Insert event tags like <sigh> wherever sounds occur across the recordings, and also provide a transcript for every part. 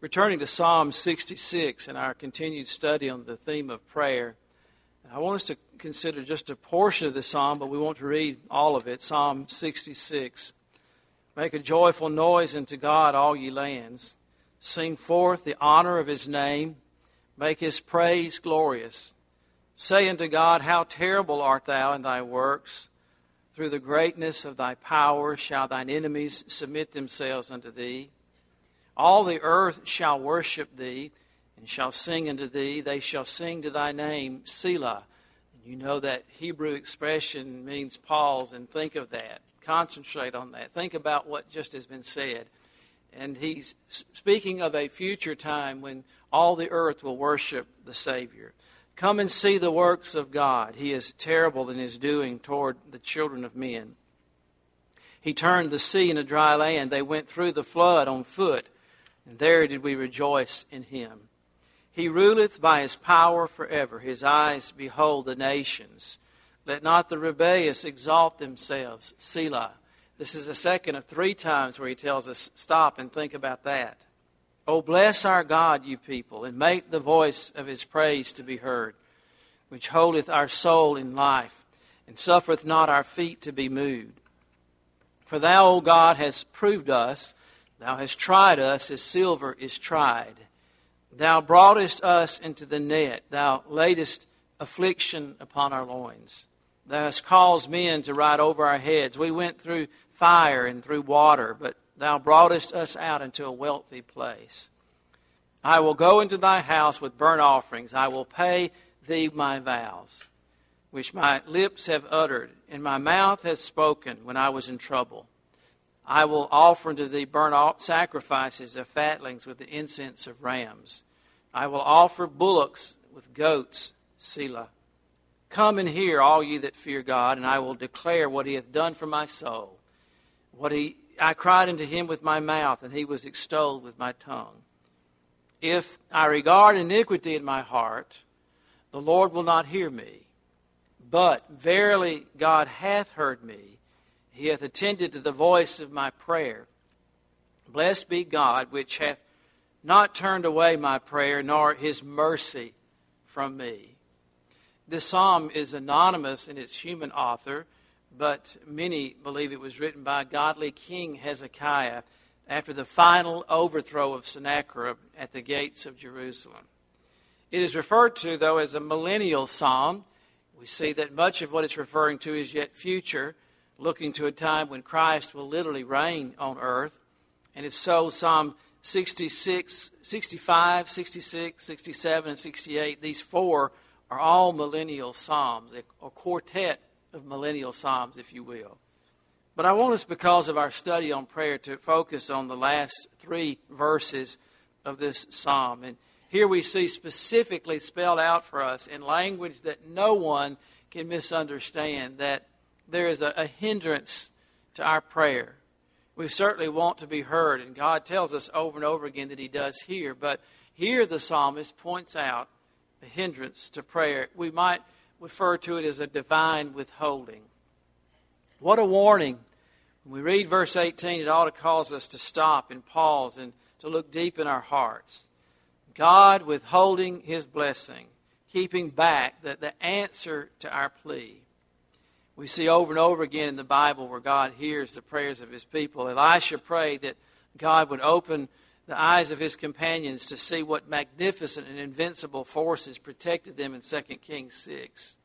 Returning to Psalm 66 and our continued study on the theme of prayer, I want us to consider just a portion of the psalm, but we want to read all of it. Psalm 66. Make a joyful noise unto God, all ye lands. Sing forth the honor of his name. Make his praise glorious. Say unto God, How terrible art thou in thy works! Through the greatness of thy power shall thine enemies submit themselves unto thee. All the earth shall worship thee and shall sing unto thee. They shall sing to thy name, Selah. And you know that Hebrew expression means pause and think of that. Concentrate on that. Think about what just has been said. And he's speaking of a future time when all the earth will worship the Savior. Come and see the works of God. He is terrible in his doing toward the children of men. He turned the sea into dry land. They went through the flood on foot and there did we rejoice in him. He ruleth by his power forever. His eyes behold the nations. Let not the rebellious exalt themselves. Selah. This is the second of three times where he tells us, stop and think about that. Oh, bless our God, you people, and make the voice of his praise to be heard, which holdeth our soul in life, and suffereth not our feet to be moved. For thou, O God, hast proved us Thou hast tried us as silver is tried. Thou broughtest us into the net. Thou laidest affliction upon our loins. Thou hast caused men to ride over our heads. We went through fire and through water, but thou broughtest us out into a wealthy place. I will go into thy house with burnt offerings. I will pay thee my vows, which my lips have uttered, and my mouth hath spoken when I was in trouble. I will offer unto thee burnt sacrifices of fatlings with the incense of rams. I will offer bullocks with goats, Selah. Come and hear, all ye that fear God, and I will declare what he hath done for my soul. What he, I cried unto him with my mouth, and he was extolled with my tongue. If I regard iniquity in my heart, the Lord will not hear me. But verily God hath heard me he hath attended to the voice of my prayer. Blessed be God, which hath not turned away my prayer, nor his mercy from me. This psalm is anonymous in its human author, but many believe it was written by godly King Hezekiah after the final overthrow of Sennacherib at the gates of Jerusalem. It is referred to, though, as a millennial psalm. We see that much of what it's referring to is yet future looking to a time when Christ will literally reign on earth. And if so, Psalm 66, 65, 66, 67, and 68, these four are all millennial psalms, a quartet of millennial psalms, if you will. But I want us, because of our study on prayer, to focus on the last three verses of this psalm. And here we see specifically spelled out for us in language that no one can misunderstand that there is a, a hindrance to our prayer. We certainly want to be heard, and God tells us over and over again that He does hear. But here the psalmist points out a hindrance to prayer. We might refer to it as a divine withholding. What a warning. When we read verse 18, it ought to cause us to stop and pause and to look deep in our hearts. God withholding His blessing, keeping back the, the answer to our plea. We see over and over again in the Bible where God hears the prayers of his people. Elisha prayed that God would open the eyes of his companions to see what magnificent and invincible forces protected them in 2 Kings 6.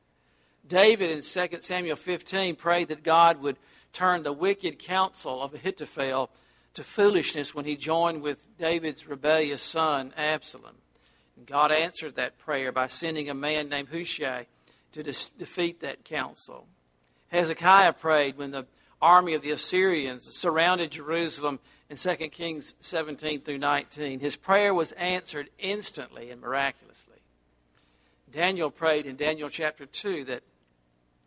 David in 2 Samuel 15 prayed that God would turn the wicked counsel of Ahithophel to foolishness when he joined with David's rebellious son Absalom. And God answered that prayer by sending a man named Hushai to defeat that counsel. Hezekiah prayed when the army of the Assyrians surrounded Jerusalem in 2 Kings 17 through 19. His prayer was answered instantly and miraculously. Daniel prayed in Daniel chapter 2 that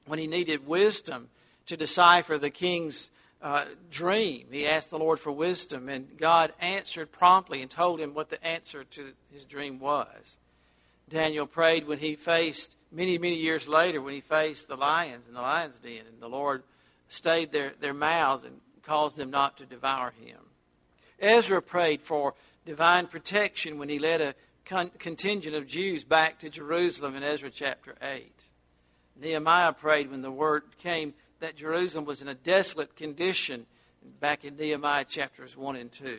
when he needed wisdom to decipher the king's uh, dream, he asked the Lord for wisdom, and God answered promptly and told him what the answer to his dream was. Daniel prayed when he faced many, many years later when he faced the lions in the lion's den, and the Lord stayed their, their mouths and caused them not to devour him. Ezra prayed for divine protection when he led a con- contingent of Jews back to Jerusalem in Ezra chapter 8. Nehemiah prayed when the word came that Jerusalem was in a desolate condition back in Nehemiah chapters 1 and 2.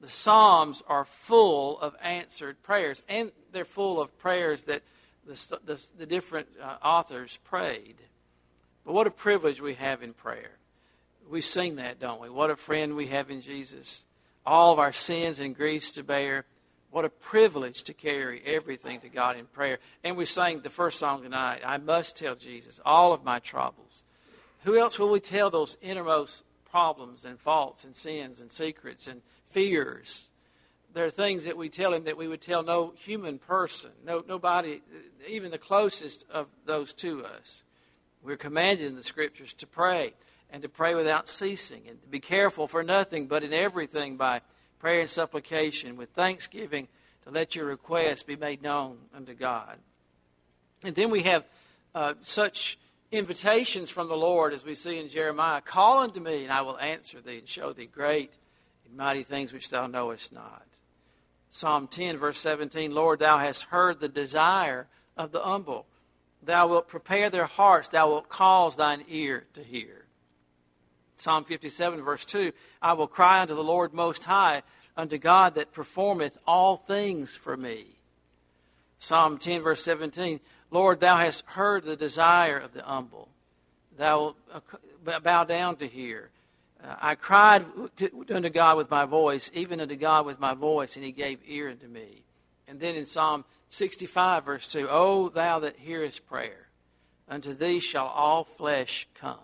The Psalms are full of answered prayers, and they're full of prayers that the, the, the different uh, authors prayed. But what a privilege we have in prayer. We sing that, don't we? What a friend we have in Jesus. All of our sins and griefs to bear. What a privilege to carry everything to God in prayer. And we sang the first song tonight I must tell Jesus all of my troubles. Who else will we tell those innermost problems and faults and sins and secrets and fears? There are things that we tell him that we would tell no human person, no, nobody, even the closest of those to us. We're commanded in the scriptures to pray and to pray without ceasing and to be careful for nothing but in everything by prayer and supplication with thanksgiving to let your requests be made known unto God. And then we have uh, such invitations from the Lord as we see in Jeremiah Call unto me, and I will answer thee and show thee great and mighty things which thou knowest not. Psalm 10, verse 17 Lord, thou hast heard the desire of the humble. Thou wilt prepare their hearts, thou wilt cause thine ear to hear. Psalm 57, verse 2 I will cry unto the Lord Most High, unto God that performeth all things for me. Psalm 10, verse 17 Lord, thou hast heard the desire of the humble. Thou wilt uh, bow down to hear. Uh, I cried to, unto God with my voice, even unto God with my voice, and he gave ear unto me. And then in Psalm 65, verse 2 O thou that hearest prayer, unto thee shall all flesh come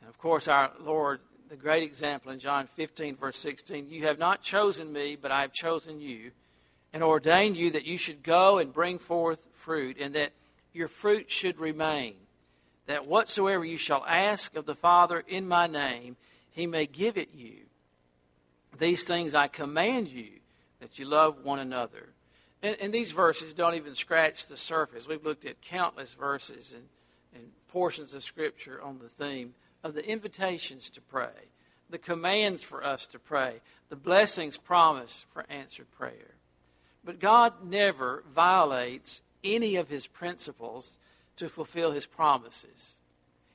And of course, our Lord, the great example in John 15, verse 16 You have not chosen me, but I have chosen you and ordained you that you should go and bring forth fruit, and that your fruit should remain. That whatsoever you shall ask of the Father in my name, he may give it you. These things I command you, that you love one another. And, and these verses don't even scratch the surface. We've looked at countless verses and, and portions of Scripture on the theme of the invitations to pray, the commands for us to pray, the blessings promised for answered prayer. But God never violates any of his principles to fulfill his promises.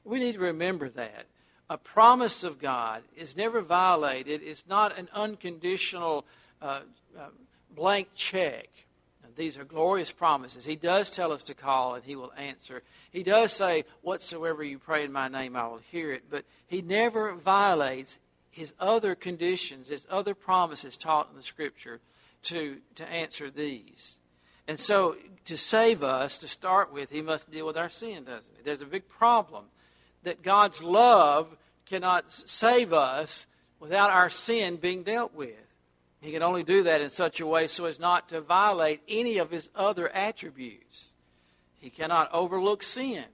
We need to remember that. A promise of God is never violated, it's not an unconditional uh, uh, blank check. These are glorious promises. He does tell us to call and He will answer. He does say, Whatsoever you pray in my name, I will hear it. But He never violates His other conditions, His other promises taught in the Scripture to, to answer these. And so, to save us, to start with, He must deal with our sin, doesn't He? There's a big problem that God's love cannot save us without our sin being dealt with. He can only do that in such a way so as not to violate any of his other attributes. He cannot overlook sin.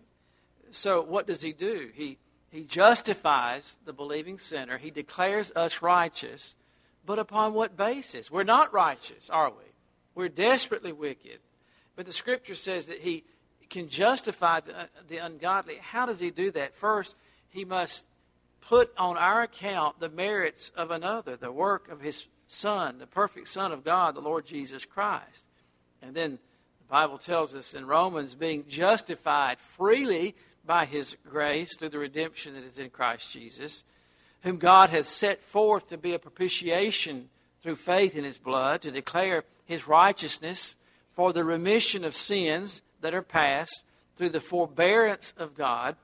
So, what does he do? He, he justifies the believing sinner, he declares us righteous, but upon what basis? We're not righteous, are we? We're desperately wicked. But the scripture says that he can justify the, the ungodly. How does he do that? First, he must put on our account the merits of another, the work of his Son, the perfect Son of God, the Lord Jesus Christ. And then the Bible tells us in Romans, being justified freely by his grace through the redemption that is in Christ Jesus, whom God hath set forth to be a propitiation through faith in his blood, to declare his righteousness for the remission of sins that are past through the forbearance of God,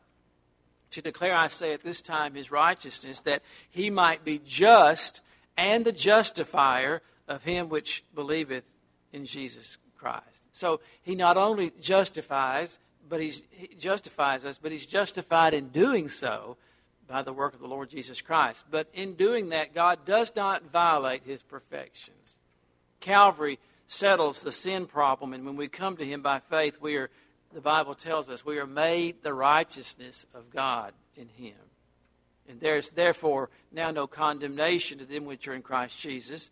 to declare, I say at this time, his righteousness, that he might be just and the justifier of him which believeth in Jesus Christ. So he not only justifies, but he justifies us, but he's justified in doing so by the work of the Lord Jesus Christ. But in doing that, God does not violate his perfections. Calvary settles the sin problem, and when we come to him by faith, we are, the Bible tells us, we are made the righteousness of God in him. And there's therefore now no condemnation to them which are in Christ Jesus.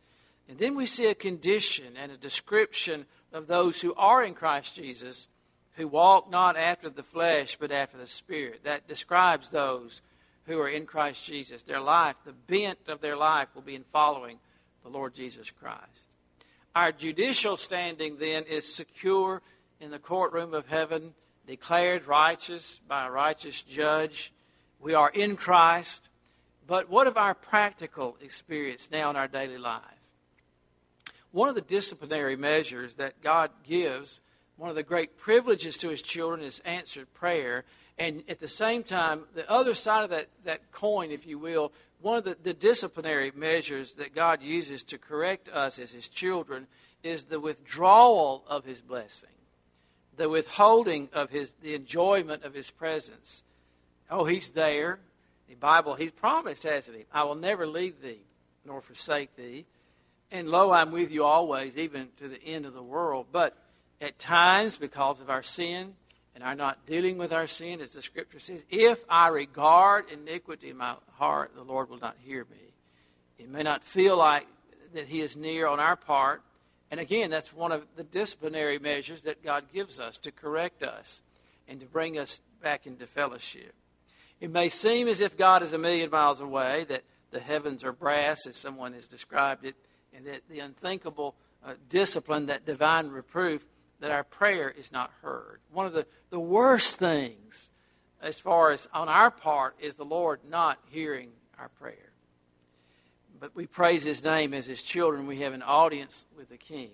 And then we see a condition and a description of those who are in Christ Jesus, who walk not after the flesh, but after the Spirit. That describes those who are in Christ Jesus. Their life, the bent of their life, will be in following the Lord Jesus Christ. Our judicial standing then is secure in the courtroom of heaven, declared righteous by a righteous judge. We are in Christ. But what of our practical experience now in our daily life? One of the disciplinary measures that God gives, one of the great privileges to his children is answered prayer. And at the same time, the other side of that, that coin, if you will, one of the, the disciplinary measures that God uses to correct us as his children is the withdrawal of his blessing, the withholding of his, the enjoyment of his presence. Oh, he's there. The Bible, he's promised, hasn't he? I will never leave thee nor forsake thee. And lo, I'm with you always, even to the end of the world. But at times, because of our sin and our not dealing with our sin, as the scripture says, if I regard iniquity in my heart, the Lord will not hear me. It may not feel like that he is near on our part. And again, that's one of the disciplinary measures that God gives us to correct us and to bring us back into fellowship. It may seem as if God is a million miles away, that the heavens are brass, as someone has described it, and that the unthinkable uh, discipline, that divine reproof, that our prayer is not heard. One of the, the worst things, as far as on our part, is the Lord not hearing our prayer. But we praise His name as His children. We have an audience with the King.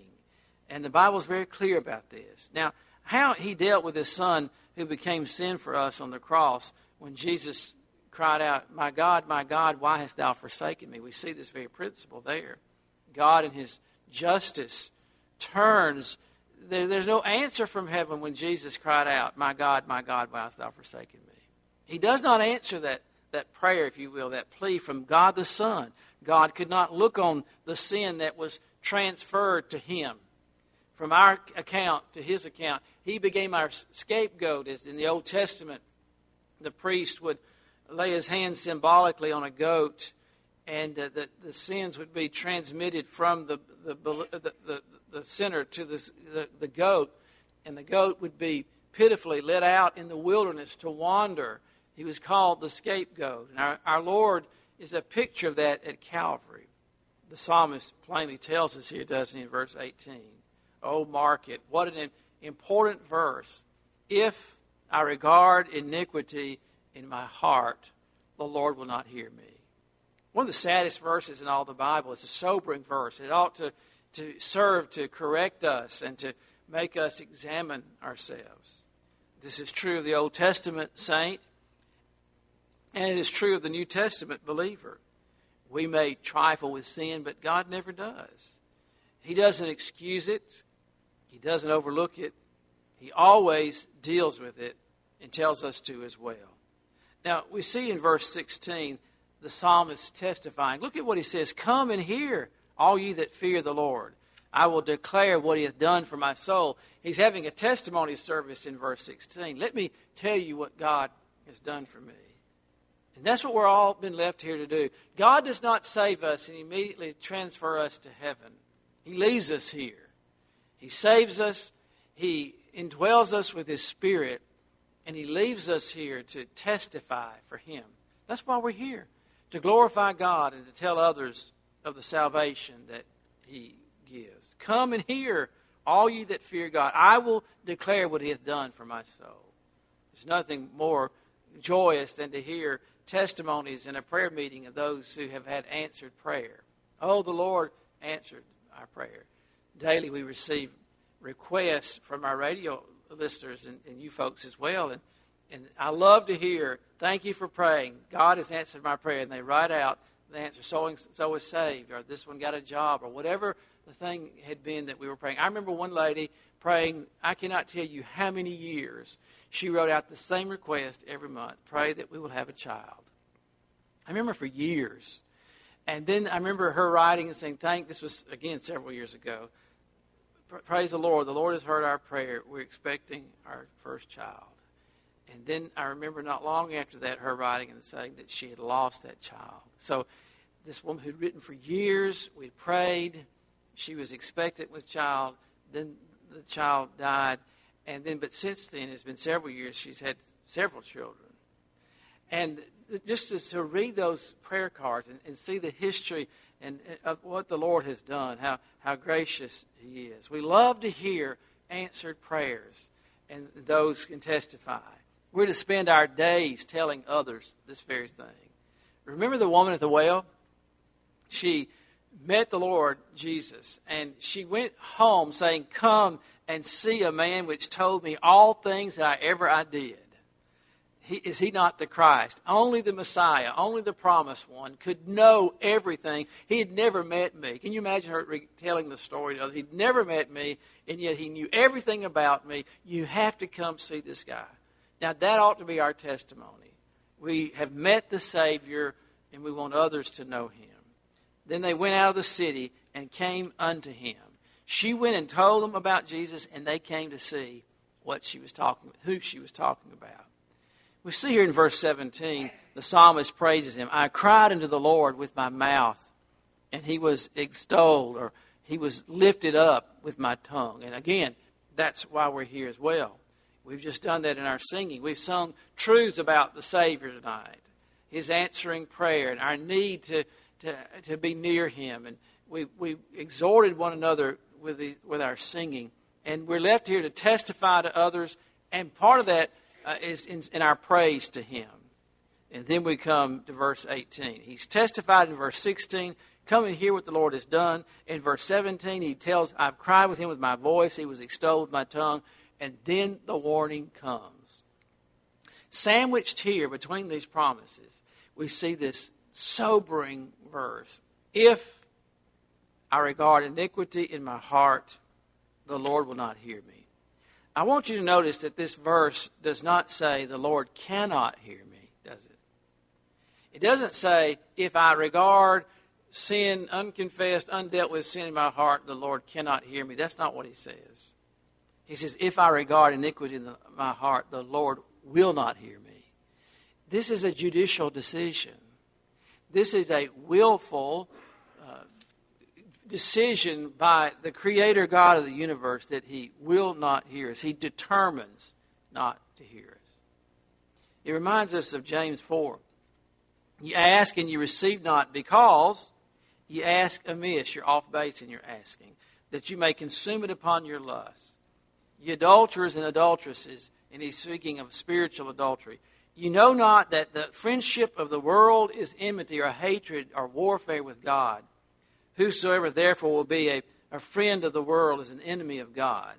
And the Bible is very clear about this. Now, how He dealt with His Son who became sin for us on the cross when Jesus cried out, My God, my God, why hast thou forsaken me? We see this very principle there. God, in his justice, turns. There, there's no answer from heaven when Jesus cried out, My God, my God, why hast thou forsaken me? He does not answer that, that prayer, if you will, that plea from God the Son. God could not look on the sin that was transferred to him from our account to his account. He became our scapegoat, as in the Old Testament the priest would lay his hand symbolically on a goat, and uh, the, the sins would be transmitted from the, the, the, the, the sinner to the, the, the goat, and the goat would be pitifully let out in the wilderness to wander. He was called the scapegoat. And our, our Lord is a picture of that at Calvary. The psalmist plainly tells us here, doesn't he, in verse 18? Oh, mark it. What an important verse. If I regard iniquity in my heart, the Lord will not hear me. One of the saddest verses in all the Bible is a sobering verse. It ought to, to serve to correct us and to make us examine ourselves. This is true of the Old Testament saint, and it is true of the New Testament believer. We may trifle with sin, but God never does. He doesn't excuse it, He doesn't overlook it, he always deals with it and tells us to as well. Now, we see in verse 16 the psalmist testifying. Look at what he says Come and hear, all ye that fear the Lord. I will declare what he hath done for my soul. He's having a testimony service in verse 16. Let me tell you what God has done for me. And that's what we're all been left here to do. God does not save us and immediately transfer us to heaven. He leaves us here. He saves us. He indwells us with His Spirit, and He leaves us here to testify for Him. That's why we're here, to glorify God and to tell others of the salvation that He gives. Come and hear, all you that fear God. I will declare what He hath done for my soul. There's nothing more joyous than to hear testimonies in a prayer meeting of those who have had answered prayer. Oh, the Lord answered our prayer. Daily we receive requests from our radio listeners and, and you folks as well. And, and I love to hear, thank you for praying. God has answered my prayer. And they write out the answer, so and so is saved, or this one got a job, or whatever the thing had been that we were praying. I remember one lady praying, I cannot tell you how many years she wrote out the same request every month pray that we will have a child. I remember for years. And then I remember her writing and saying, Thank, this was again several years ago praise the Lord. The Lord has heard our prayer. We're expecting our first child. And then I remember not long after that her writing and saying that she had lost that child. So this woman who'd written for years, we'd prayed, she was expectant with child, then the child died, and then but since then it's been several years she's had several children. And just to, to read those prayer cards and, and see the history and uh, of what the Lord has done, how, how gracious He is. We love to hear answered prayers, and those can testify. We're to spend our days telling others this very thing. Remember the woman at the well? She met the Lord Jesus, and she went home saying, Come and see a man which told me all things that I ever I did. He, is he not the Christ? Only the Messiah, only the promised one could know everything. He had never met me. Can you imagine her telling the story to others? He'd never met me, and yet he knew everything about me. You have to come see this guy. Now, that ought to be our testimony. We have met the Savior, and we want others to know him. Then they went out of the city and came unto him. She went and told them about Jesus, and they came to see what she was talking, who she was talking about. We see here in verse 17, the psalmist praises him. I cried unto the Lord with my mouth, and he was extolled, or he was lifted up with my tongue. And again, that's why we're here as well. We've just done that in our singing. We've sung truths about the Savior tonight, his answering prayer, and our need to, to, to be near him. And we, we exhorted one another with, the, with our singing. And we're left here to testify to others, and part of that uh, is in, in, our praise to Him. And then we come to verse 18. He's testified in verse 16, come and hear what the Lord has done. In verse 17, he tells, I've cried with him with my voice, he was extolled with my tongue. And then the warning comes. Sandwiched here between these promises, we see this sobering verse. If I regard iniquity in my heart, the Lord will not hear me. I want you to notice that this verse does not say the Lord cannot hear me, does it? It doesn't say, if I regard sin, unconfessed, undealt with sin in my heart, the Lord cannot hear me. That's not what he says. He says, if I regard iniquity in my heart, the Lord will not hear me. This is a judicial decision. This is a willful uh, decision by the Creator God of the universe that He will not hear us. He determines not to hear us. It reminds us of James 4. You ask and you receive not because you ask amiss. You're off base in your asking, that you may consume it upon your lust. You adulterers and adulteresses, and he's speaking of spiritual adultery. You know not that the friendship of the world is enmity or hatred or warfare with God. Whosoever therefore will be a, a friend of the world is an enemy of God.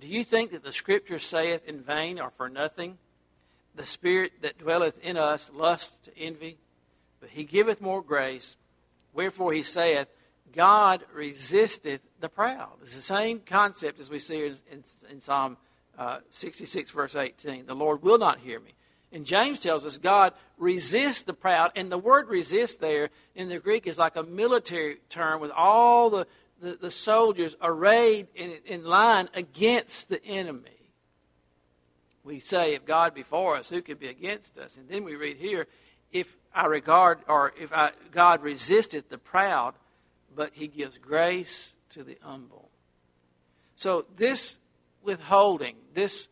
Do you think that the Scripture saith in vain or for nothing? The Spirit that dwelleth in us lusts to envy, but he giveth more grace. Wherefore he saith, God resisteth the proud. It's the same concept as we see in, in, in Psalm uh, 66, verse 18. The Lord will not hear me. And James tells us God resists the proud. And the word resist there in the Greek is like a military term with all the, the, the soldiers arrayed in, in line against the enemy. We say, if God be for us, who could be against us? And then we read here, if I regard, or if I, God resisteth the proud, but he gives grace to the humble. So this withholding, this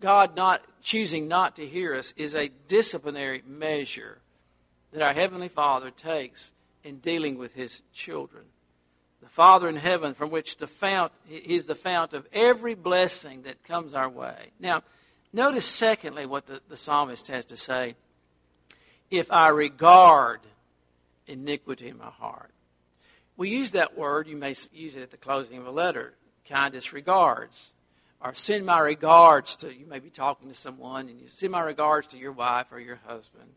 God not choosing not to hear us is a disciplinary measure that our Heavenly Father takes in dealing with His children. The Father in heaven, from which the fount, is the fount of every blessing that comes our way. Now, notice secondly what the, the psalmist has to say. If I regard iniquity in my heart. We use that word, you may use it at the closing of a letter, kindest regards or send my regards to you may be talking to someone and you send my regards to your wife or your husband.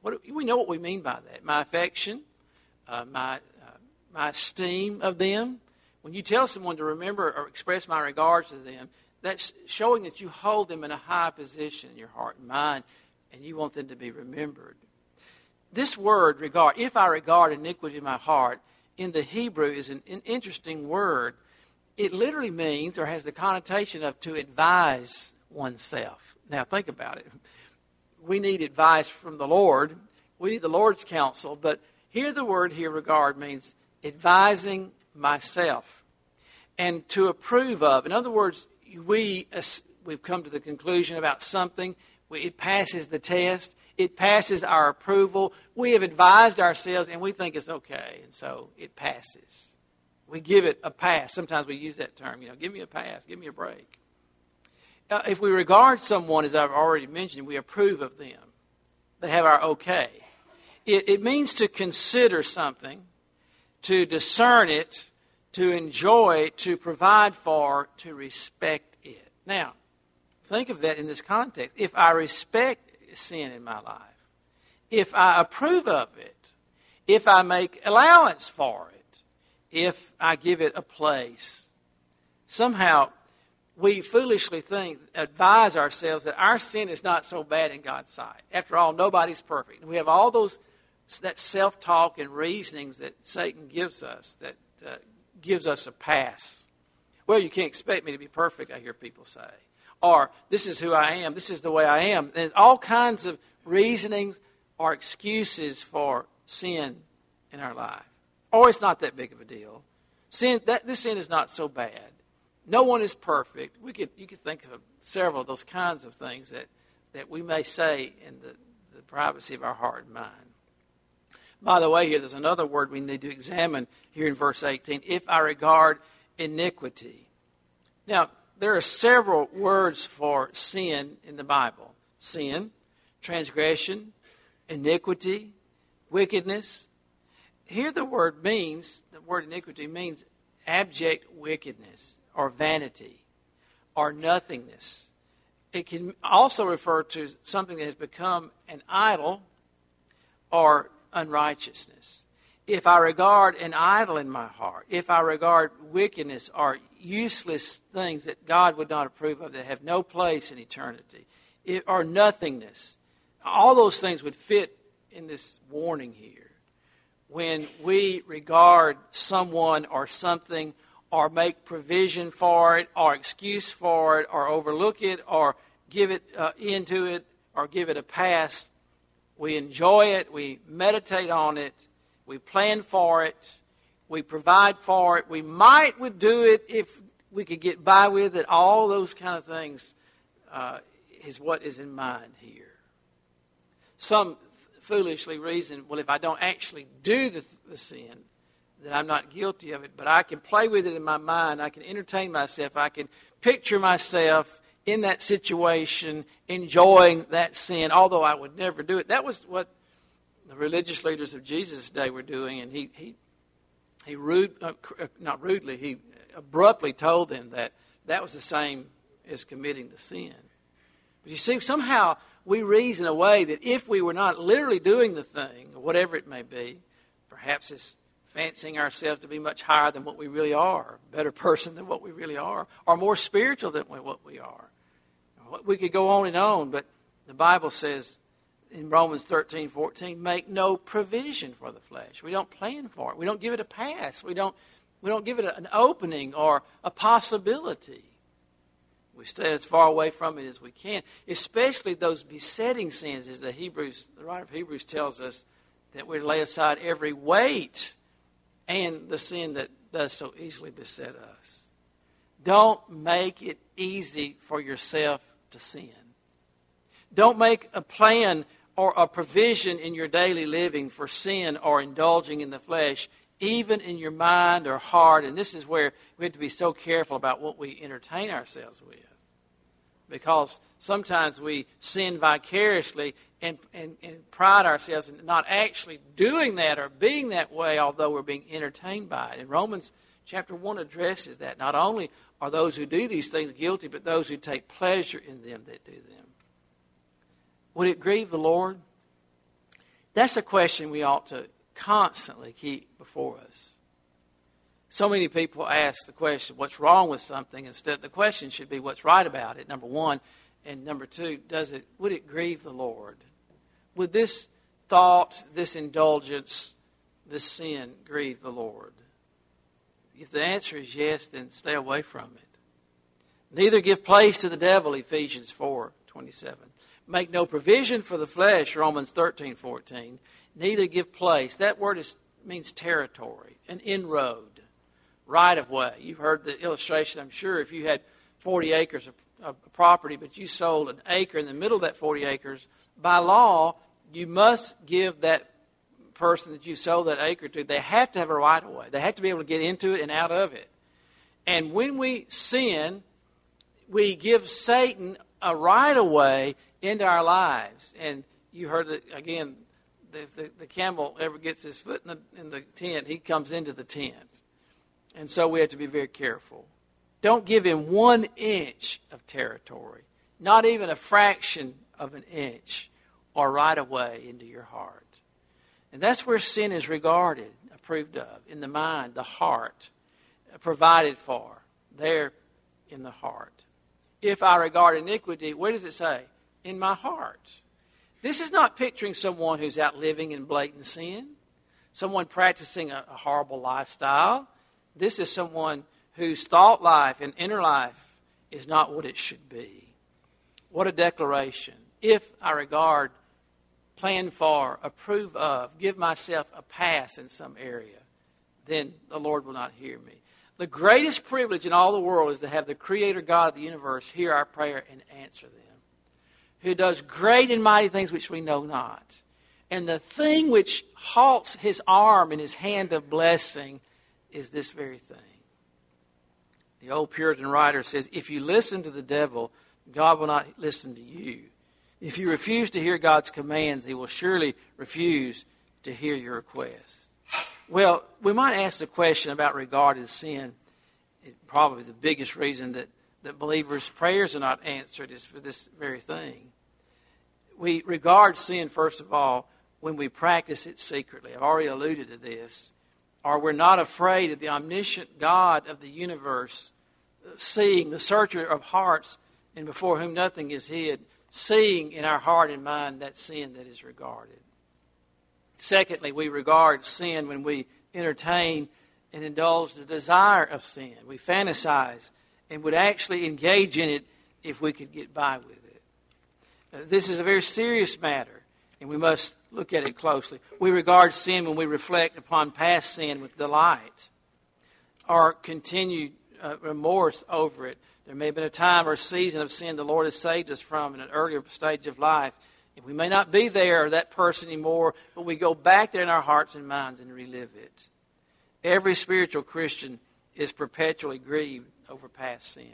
What we know what we mean by that. My affection uh, my uh, my esteem of them. When you tell someone to remember or express my regards to them that's showing that you hold them in a high position in your heart and mind and you want them to be remembered. This word regard if i regard iniquity in my heart in the hebrew is an, an interesting word it literally means or has the connotation of to advise oneself. Now, think about it. We need advice from the Lord, we need the Lord's counsel, but here the word here, regard, means advising myself and to approve of. In other words, we, we've come to the conclusion about something, it passes the test, It passes our approval. We have advised ourselves and we think it's okay, and so it passes. We give it a pass. Sometimes we use that term, you know, give me a pass, give me a break. Uh, if we regard someone, as I've already mentioned, we approve of them. They have our okay. It, it means to consider something, to discern it, to enjoy, to provide for, to respect it. Now, think of that in this context. If I respect sin in my life, if I approve of it, if I make allowance for it, if I give it a place, somehow we foolishly think, advise ourselves that our sin is not so bad in God's sight. After all, nobody's perfect. And we have all those that self-talk and reasonings that Satan gives us that uh, gives us a pass. Well, you can't expect me to be perfect, I hear people say. Or, this is who I am, this is the way I am. There's all kinds of reasonings or excuses for sin in our life. Or it's not that big of a deal. Sin, that, this sin is not so bad. No one is perfect. We could, you could think of several of those kinds of things that, that we may say in the, the privacy of our heart and mind. By the way, here there's another word we need to examine here in verse 18. If I regard iniquity. Now, there are several words for sin in the Bible sin, transgression, iniquity, wickedness. Here the word means, the word iniquity means abject wickedness or vanity or nothingness. It can also refer to something that has become an idol or unrighteousness. If I regard an idol in my heart, if I regard wickedness or useless things that God would not approve of, that have no place in eternity, it, or nothingness, all those things would fit in this warning here. When we regard someone or something or make provision for it or excuse for it or overlook it or give it uh, into it or give it a pass, we enjoy it, we meditate on it, we plan for it, we provide for it. We might would do it if we could get by with it. All those kind of things uh, is what is in mind here. Some foolishly reason, well, if I don't actually do the, the sin, then I'm not guilty of it. But I can play with it in my mind. I can entertain myself. I can picture myself in that situation, enjoying that sin, although I would never do it. That was what the religious leaders of Jesus' day were doing, and he he he rude, uh, uh, not rudely, he abruptly told them that that was the same as committing the sin. But you see, somehow we reason away that if we were not literally doing the thing, whatever it may be, perhaps it's fancying ourselves to be much higher than what we really are, better person than what we really are, or more spiritual than what we are. We could go on and on, but the Bible says in Romans 13, 14, make no provision for the flesh. We don't plan for it. We don't give it a pass. We don't, we don't give it an opening or a possibility. We stay as far away from it as we can, especially those besetting sins, as the Hebrews, the writer of Hebrews tells us that we lay aside every weight and the sin that does so easily beset us. Don't make it easy for yourself to sin. Don't make a plan or a provision in your daily living for sin or indulging in the flesh, even in your mind or heart. And this is where we have to be so careful about what we entertain ourselves with. Because sometimes we sin vicariously and, and, and pride ourselves in not actually doing that or being that way, although we're being entertained by it. And Romans chapter 1 addresses that. Not only are those who do these things guilty, but those who take pleasure in them that do them. Would it grieve the Lord? That's a question we ought to constantly keep before us. So many people ask the question, what's wrong with something? Instead, the question should be, what's right about it, number one. And number two, does it, would it grieve the Lord? Would this thought, this indulgence, this sin grieve the Lord? If the answer is yes, then stay away from it. Neither give place to the devil, Ephesians 4 27. Make no provision for the flesh, Romans 13 14. Neither give place. That word is, means territory, an inroad, right of way. You've heard the illustration, I'm sure, if you had 40 acres of, of property, but you sold an acre in the middle of that 40 acres, by law, you must give that person that you sold that acre to, they have to have a right of way. They have to be able to get into it and out of it. And when we sin, we give Satan a right of way into our lives. And you heard it again. If the, the camel ever gets his foot in the, in the tent, he comes into the tent. And so we have to be very careful. Don't give him one inch of territory, not even a fraction of an inch or right of way into your heart. And that's where sin is regarded, approved of, in the mind, the heart, provided for, there in the heart. If I regard iniquity, where does it say? In my heart. This is not picturing someone who's out living in blatant sin, someone practicing a, a horrible lifestyle. This is someone whose thought life and inner life is not what it should be. What a declaration. If I regard plan for, approve of, give myself a pass in some area, then the Lord will not hear me. The greatest privilege in all the world is to have the Creator God of the universe hear our prayer and answer them, who does great and mighty things which we know not. And the thing which halts his arm and his hand of blessing is this very thing. The old Puritan writer says, If you listen to the devil, God will not listen to you. If you refuse to hear God's commands, He will surely refuse to hear your requests. Well, we might ask the question about regarded sin. It, probably the biggest reason that, that believers' prayers are not answered is for this very thing. We regard sin, first of all, when we practice it secretly. I've already alluded to this. Or we're not afraid of the omniscient God of the universe, seeing the searcher of hearts, and before whom nothing is hid seeing in our heart and mind that sin that is regarded. Secondly, we regard sin when we entertain and indulge the desire of sin. We fantasize and would actually engage in it if we could get by with it. Uh, this is a very serious matter, and we must look at it closely. We regard sin when we reflect upon past sin with delight or continued uh, remorse over it there may have been a time or season of sin the Lord has saved us from in an earlier stage of life. We may not be there, or that person anymore, but we go back there in our hearts and minds and relive it. Every spiritual Christian is perpetually grieved over past sins.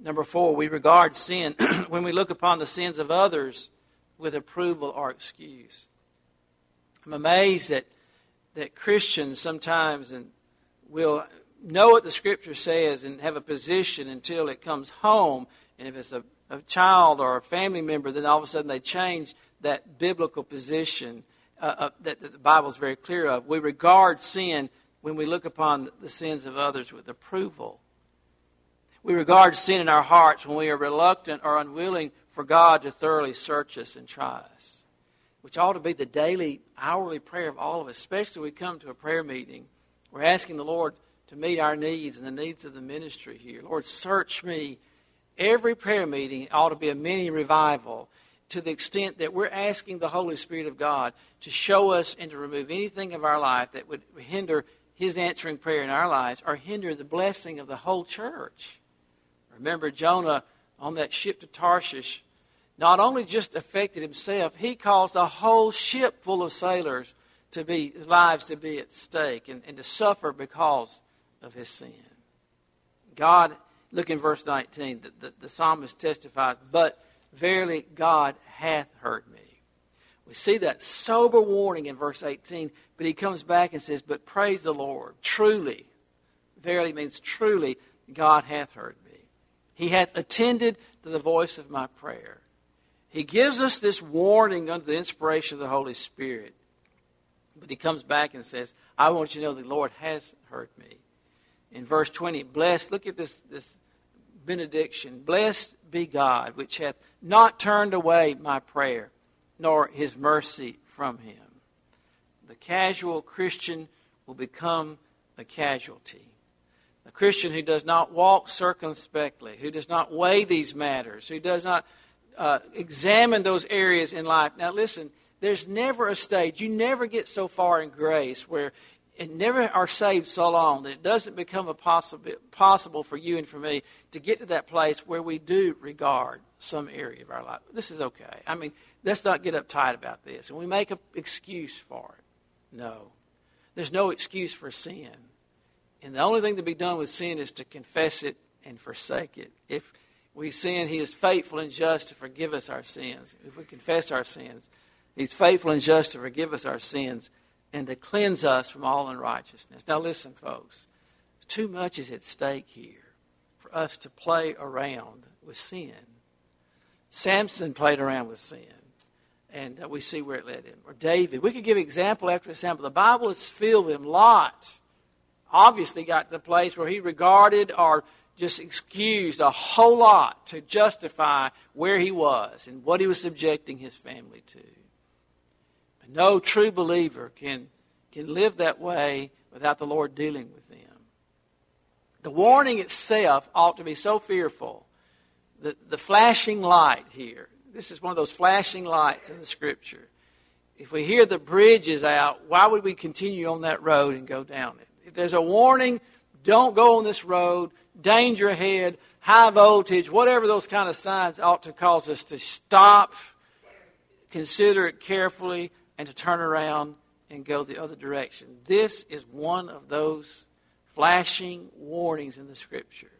Number four, we regard sin <clears throat> when we look upon the sins of others with approval or excuse. I'm amazed that, that Christians sometimes and will know what the Scripture says and have a position until it comes home. And if it's a, a child or a family member, then all of a sudden they change that biblical position uh, uh, that, that the Bible is very clear of. We regard sin when we look upon the sins of others with approval. We regard sin in our hearts when we are reluctant or unwilling for God to thoroughly search us and try us, which ought to be the daily, hourly prayer of all of us, especially when we come to a prayer meeting. We're asking the Lord to meet our needs and the needs of the ministry here. Lord, search me. Every prayer meeting ought to be a mini revival to the extent that we're asking the Holy Spirit of God to show us and to remove anything of our life that would hinder His answering prayer in our lives or hinder the blessing of the whole church. Remember, Jonah on that ship to Tarshish not only just affected himself, he caused a whole ship full of sailors to be lives to be at stake and, and to suffer because of his sin. God, look in verse 19, the, the, the psalmist testifies, But verily God hath heard me. We see that sober warning in verse 18, but he comes back and says, But praise the Lord. Truly, verily means truly, God hath heard me. He hath attended to the voice of my prayer. He gives us this warning under the inspiration of the Holy Spirit. But he comes back and says, I want you to know the Lord has heard me in verse 20, blessed, look at this, this benediction. Blessed be God, which hath not turned away my prayer, nor his mercy from him. The casual Christian will become a casualty. A Christian who does not walk circumspectly, who does not weigh these matters, who does not uh, examine those areas in life. Now, listen, there's never a stage, you never get so far in grace where and never are saved so long that it doesn't become possible, possible for you and for me to get to that place where we do regard some area of our life. This is okay. I mean, let's not get uptight about this. And we make an excuse for it. No. There's no excuse for sin. And the only thing to be done with sin is to confess it and forsake it. If we sin, He is faithful and just to forgive us our sins. If we confess our sins, He's faithful and just to forgive us our sins and to cleanse us from all unrighteousness. Now, listen, folks. Too much is at stake here for us to play around with sin. Samson played around with sin, and uh, we see where it led him. Or David. We could give example after example. The Bible is filled with him. Lot obviously got to the place where he regarded or just excused a whole lot to justify where he was and what he was subjecting his family to. No true believer can, can live that way without the Lord dealing with them. The warning itself ought to be so fearful. The, the flashing light here, this is one of those flashing lights in the Scripture. If we hear the bridge is out, why would we continue on that road and go down it? If there's a warning, don't go on this road, danger ahead, high voltage, whatever those kind of signs ought to cause us to stop, consider it carefully, and to turn around and go the other direction. This is one of those flashing warnings in the Scripture.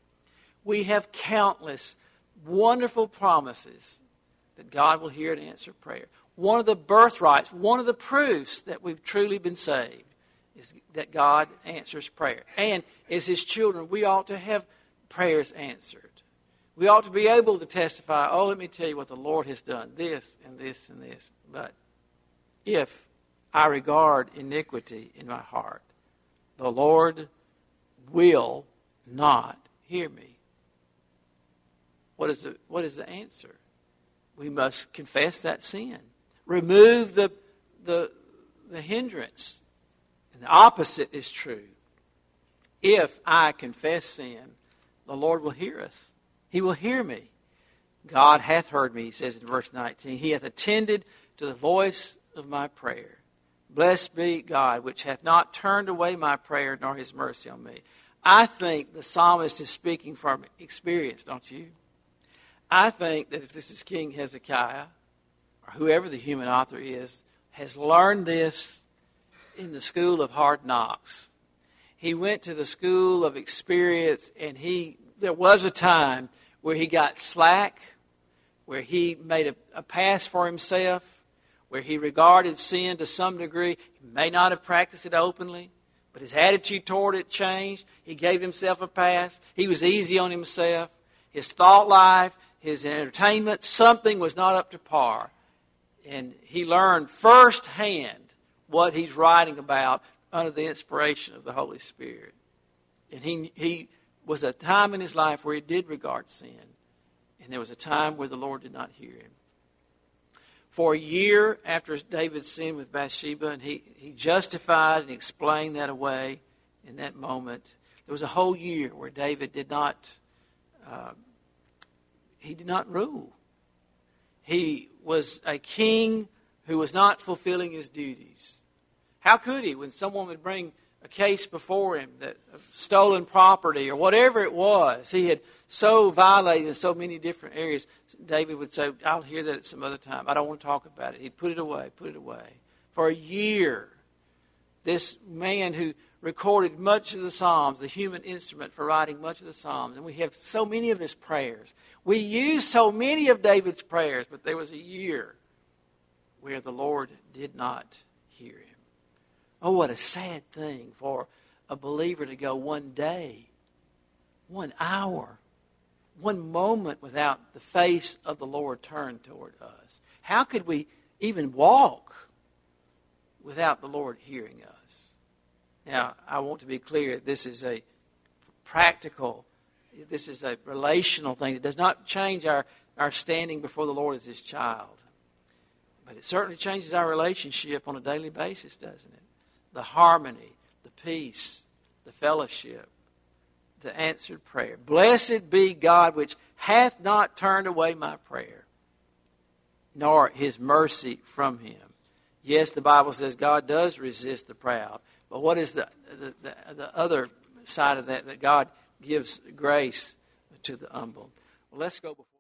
We have countless wonderful promises that God will hear and answer prayer. One of the birthrights, one of the proofs that we've truly been saved is that God answers prayer. And as His children, we ought to have prayers answered. We ought to be able to testify, oh, let me tell you what the Lord has done, this and this and this. But if I regard iniquity in my heart, the Lord will not hear me. What is the, what is the answer? We must confess that sin. Remove the, the, the hindrance. And the opposite is true. If I confess sin, the Lord will hear us. He will hear me. God hath heard me, he says in verse 19. He hath attended to the voice of my prayer. Blessed be God, which hath not turned away my prayer, nor his mercy on me. I think the psalmist is speaking from experience, don't you? I think that if this is King Hezekiah, or whoever the human author is, has learned this in the school of hard knocks. He went to the school of experience, and he there was a time where he got slack, where he made a, a pass for himself, where he regarded sin to some degree. He may not have practiced it openly, but his attitude toward it changed. He gave himself a pass. He was easy on himself. His thought life, his entertainment, something was not up to par. And he learned firsthand what he's writing about under the inspiration of the Holy Spirit. And he, he was a time in his life where he did regard sin. And there was a time where the Lord did not hear him for a year after David sinned with Bathsheba, and he, he justified and explained that away in that moment. There was a whole year where David did not uh, he did not rule. He was a king who was not fulfilling his duties. How could he when someone would bring a case before him that stolen property or whatever it was? He had so violated in so many different areas. David would say, I'll hear that at some other time. I don't want to talk about it. He'd put it away, put it away. For a year, this man who recorded much of the Psalms, the human instrument for writing much of the Psalms, and we have so many of his prayers. We use so many of David's prayers, but there was a year where the Lord did not hear him. Oh, what a sad thing for a believer to go one day, one hour, one moment without the face of the Lord turned toward us? How could we even walk without the Lord hearing us? Now, I want to be clear this is a practical, this is a relational thing. It does not change our, our standing before the Lord as His child. But it certainly changes our relationship on a daily basis, doesn't it? The harmony, the peace, the fellowship the answered prayer. Blessed be God which hath not turned away my prayer, nor his mercy from him. Yes, the Bible says God does resist the proud, But what is the, the, the, the other side of that? That God gives grace to the humble. Well, let's go before.